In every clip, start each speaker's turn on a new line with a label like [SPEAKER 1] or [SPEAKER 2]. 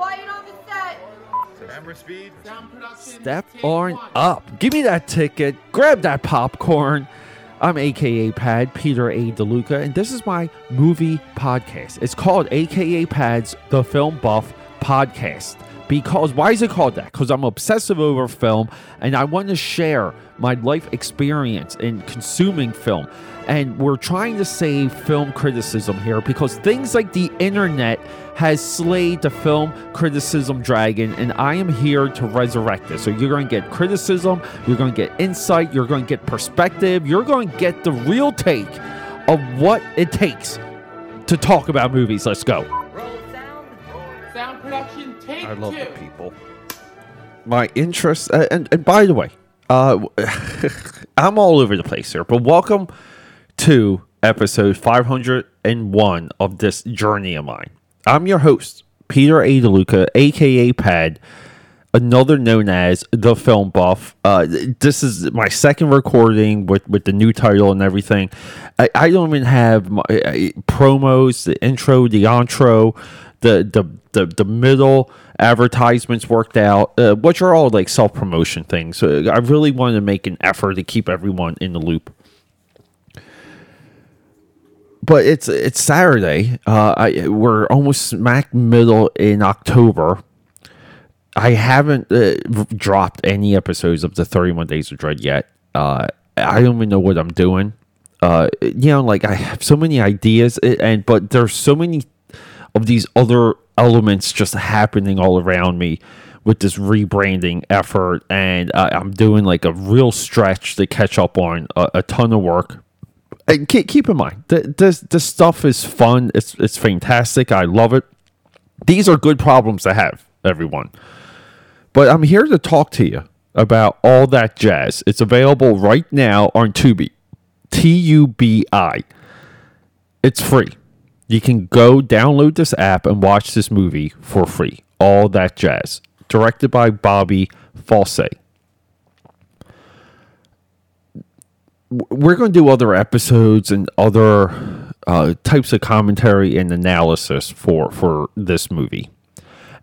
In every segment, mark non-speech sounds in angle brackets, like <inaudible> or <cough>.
[SPEAKER 1] quiet on the set.
[SPEAKER 2] Camera speed.
[SPEAKER 3] Step on up. Give me that ticket. Grab that popcorn. I'm AKA Pad, Peter A. DeLuca, and this is my movie podcast. It's called AKA Pad's The Film Buff Podcast. Because, why is it called that? Because I'm obsessive over film and I want to share my life experience in consuming film. And we're trying to save film criticism here because things like the internet has slayed the film criticism dragon, and I am here to resurrect it. So you're going to get criticism, you're going to get insight, you're going to get perspective, you're going to get the real take of what it takes to talk about movies. Let's go. I love the people. My interest, uh, and and by the way, uh, <laughs> I'm all over the place here, but welcome to episode 501 of this journey of mine. I'm your host, Peter A. DeLuca, aka Pad, another known as the Film Buff. Uh, this is my second recording with, with the new title and everything. I, I don't even have my, uh, promos, the intro, the outro, the the the, the middle advertisements worked out, uh, which are all like self promotion things. So I really wanted to make an effort to keep everyone in the loop but it's it's Saturday. Uh, I, we're almost smack middle in October. I haven't uh, dropped any episodes of the 31 Days of Dread yet. Uh, I don't even know what I'm doing. Uh, you know, like I have so many ideas, and but there's so many of these other elements just happening all around me with this rebranding effort, and uh, I'm doing like a real stretch to catch up on a, a ton of work. And keep, keep in mind th- this this stuff is fun. It's it's fantastic. I love it. These are good problems to have everyone. But i'm here to talk to you about all that jazz. It's available right now on tubi. T-u-b-i it's free you can go download this app and watch this movie for free. All that jazz. Directed by bobby Fosse. We're going to do other episodes and other uh, types of commentary and analysis for for this movie.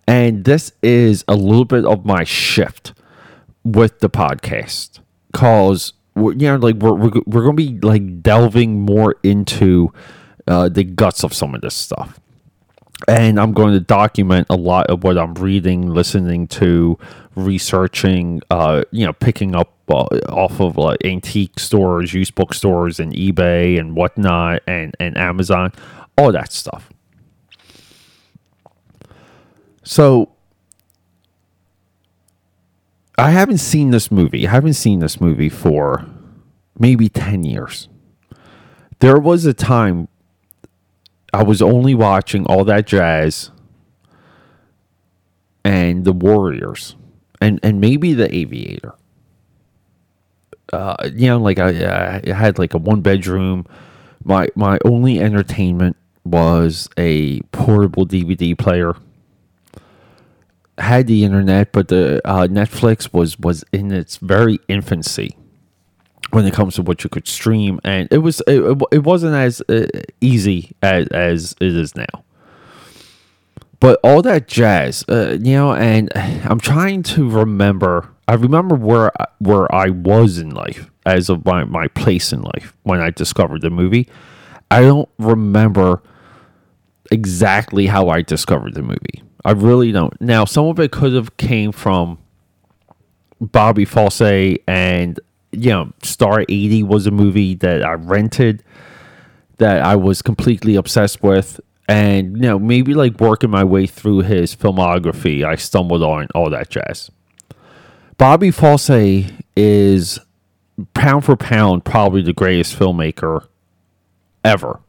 [SPEAKER 3] And this is a little bit of my shift with the podcast. Cause we're, you know like we're, we're, we're going to be like delving more into uh, the guts of some of this stuff and I'm going to document a lot of what I'm reading, listening to, researching, uh, you know, picking up uh, off of like antique stores, used bookstores, and eBay and whatnot, and and Amazon, all that stuff. So I haven't seen this movie. I haven't seen this movie for maybe ten years. There was a time I was only watching all that jazz and the Warriors and and maybe the Aviator. Uh, you know, like I, I had like a one bedroom. My my only entertainment was a portable DVD player. Had the internet, but the uh, Netflix was was in its very infancy when it comes to what you could stream, and it was it, it wasn't as uh, easy as as it is now. But all that jazz, uh, you know, and I'm trying to remember. I remember where where I was in life as of my my place in life when I discovered the movie. I don't remember exactly how I discovered the movie. I really don't. Now, some of it could have came from Bobby Fosse and you know Star 80 was a movie that I rented that I was completely obsessed with and you know maybe like working my way through his filmography I stumbled on all that jazz. Bobby Fosse is pound for pound probably the greatest filmmaker ever.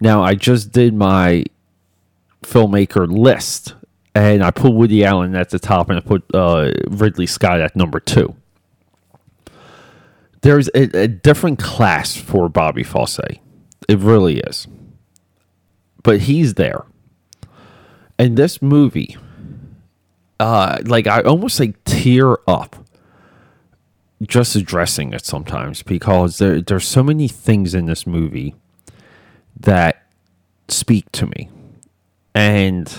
[SPEAKER 3] Now I just did my filmmaker list and I put Woody Allen at the top and I put uh, Ridley Scott at number two. There's a, a different class for Bobby Fosse. It really is. But he's there. And this movie, uh, like I almost like tear up just addressing it sometimes because there there's so many things in this movie that speak to me. And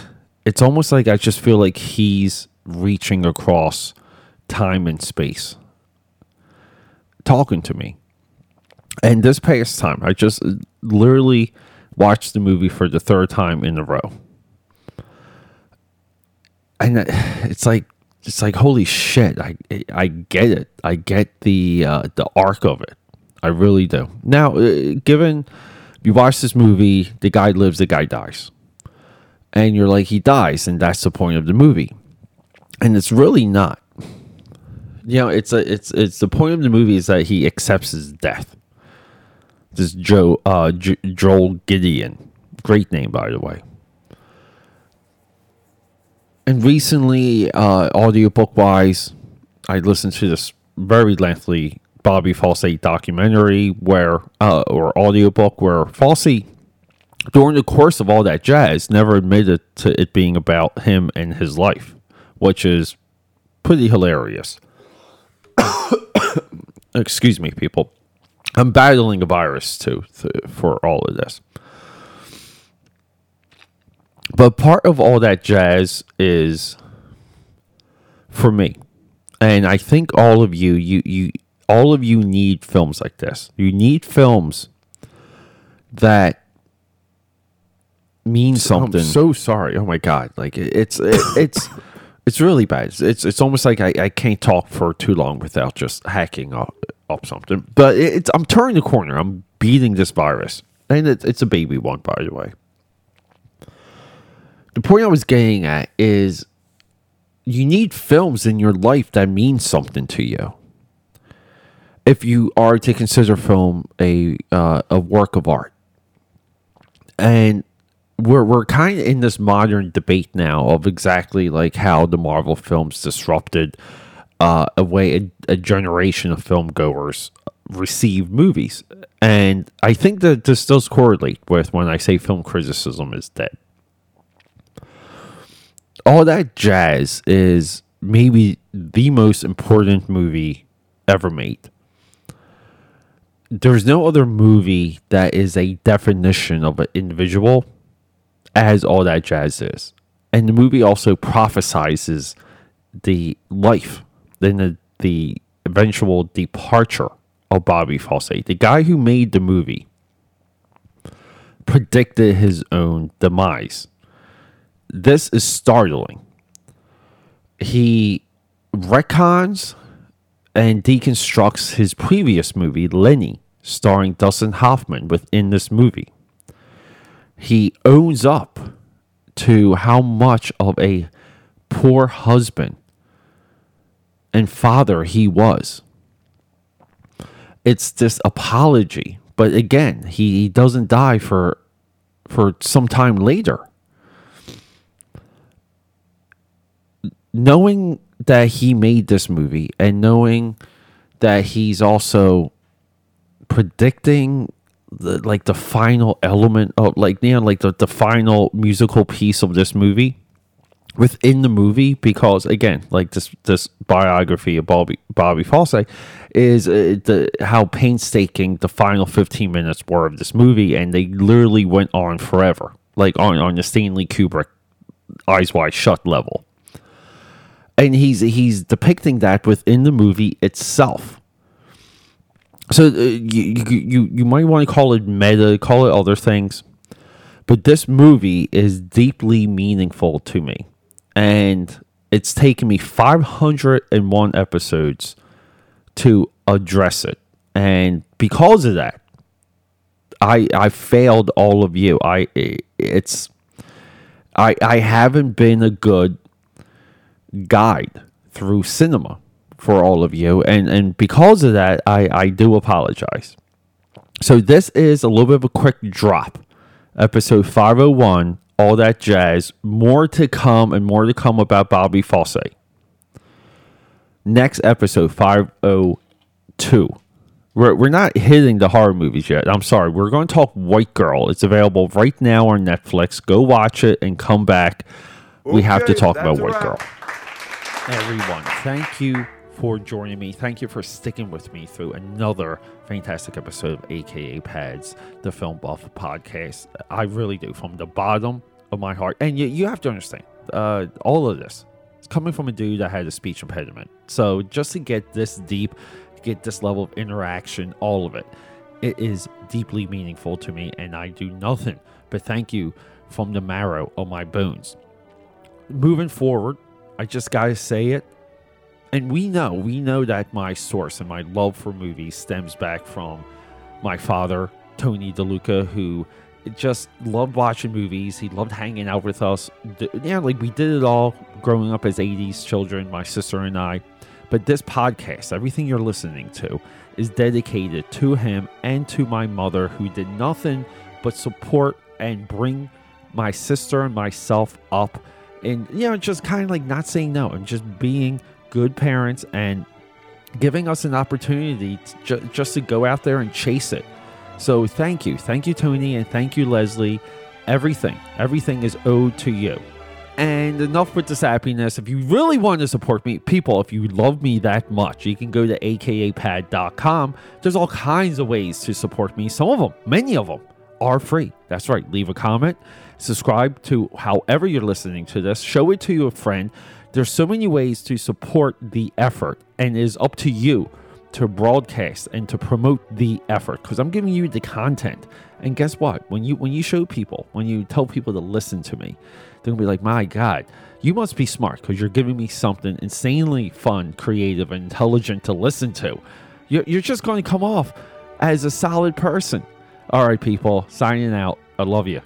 [SPEAKER 3] it's almost like I just feel like he's reaching across time and space, talking to me. And this past time, I just literally watched the movie for the third time in a row. And uh, it's like it's like holy shit, I I get it. I get the uh, the arc of it. I really do. Now, uh, given you watch this movie, the guy lives, the guy dies. And you're like he dies and that's the point of the movie. And it's really not. You know, it's a it's it's the point of the movie is that he accepts his death this Joe uh, J- Joel Gideon, great name by the way. And recently, uh, audiobook wise, I listened to this very lengthy Bobby Fosse documentary where, uh, or audiobook where Fosse, during the course of all that jazz, never admitted to it being about him and his life, which is pretty hilarious. <coughs> Excuse me, people. I'm battling a virus too th- for all of this. But part of all that jazz is for me. And I think all of you you you all of you need films like this. You need films that mean something. I'm so sorry. Oh my god. Like it's it, it's <coughs> <coughs> it's really bad. It's it's, almost like I, I can't talk for too long without just hacking up up something. But it's I'm turning the corner. I'm beating this virus, and it, it's a baby one, by the way. The point I was getting at is you need films in your life that mean something to you. If you are to consider film a uh, a work of art, and we're we're kind of in this modern debate now of exactly like how the Marvel films disrupted uh, a way a, a generation of film goers receive movies. And I think that this does correlate with when I say film criticism is dead. All that jazz is maybe the most important movie ever made. There's no other movie that is a definition of an individual as all that jazz is. And the movie also prophesizes the life then the, eventual departure of Bobby Fosse, the guy who made the movie, predicted his own demise. This is startling. He retcons and deconstructs his previous movie, Lenny, starring Dustin Hoffman, within this movie. He owns up to how much of a poor husband and father he was. It's this apology, but again, he, doesn't die for for some time later. Knowing that he made this movie and knowing that he's also predicting the like the final element of like you know like the, the final musical piece of this movie within the movie because again like this this biography of Bobby Bobby Fosse is uh, the how painstaking the final 15 minutes were of this movie and they literally went on forever like on on the Stanley Kubrick eyes wide shut level. And he's he's depicting that within the movie itself so uh, you, you you might want to call it meta call it other things but this movie is deeply meaningful to me. And it's taken me 501 episodes to address it. And because of that i i failed all of you. I it's i i haven't been a good guide through cinema for all of you and and because of that i i do apologize so this is a little bit of a quick drop episode 501 all that jazz. More to come and more to come about Bobby Fosse. Next episode, 502. We're, we're not hitting the horror movies yet. I'm sorry. We're going to talk White Girl. It's available right now on Netflix. Go watch it and come back. Okay, we have to talk about White Girl. Everyone, thank you for joining me. Thank you for sticking with me through another fantastic episode of AKA Pads, the Film Buff podcast. I really do. From the bottom of my heart. And you, you have to understand, uh, all of this is coming from a dude that had a speech impediment. So just to get this deep, get this level of interaction, all of it, it is deeply meaningful to me, and I do nothing but thank you from the marrow of my bones. Moving forward, I just gotta say it. And we know, we know that my source and my love for movies stems back from my father, Tony DeLuca, who just loved watching movies. He loved hanging out with us. Yeah, like we did it all growing up as 80s children, my sister and I. But this podcast, everything you're listening to, is dedicated to him and to my mother, who did nothing but support and bring my sister and myself up. And, you know, just kind of like not saying no and just being good parents and giving us an opportunity to ju- just to go out there and chase it. So thank you. Thank you, Tony, and thank you, Leslie. Everything, everything is owed to you. And enough with this happiness. If you really want to support me, people, if you love me that much, you can go to akapad.com. There's all kinds of ways to support me. Some of them, many of them, are free. That's right. Leave a comment, subscribe to however you're listening to this, show it to your friend. There's so many ways to support the effort, and it is up to you to broadcast and to promote the effort because I'm giving you the content. And guess what? When you when you show people, when you tell people to listen to me, they're gonna be like, "My God, you must be smart because you're giving me something insanely fun, creative, and intelligent to listen to." You're, you're just going to come off as a solid person. All right, people, signing out. I love you.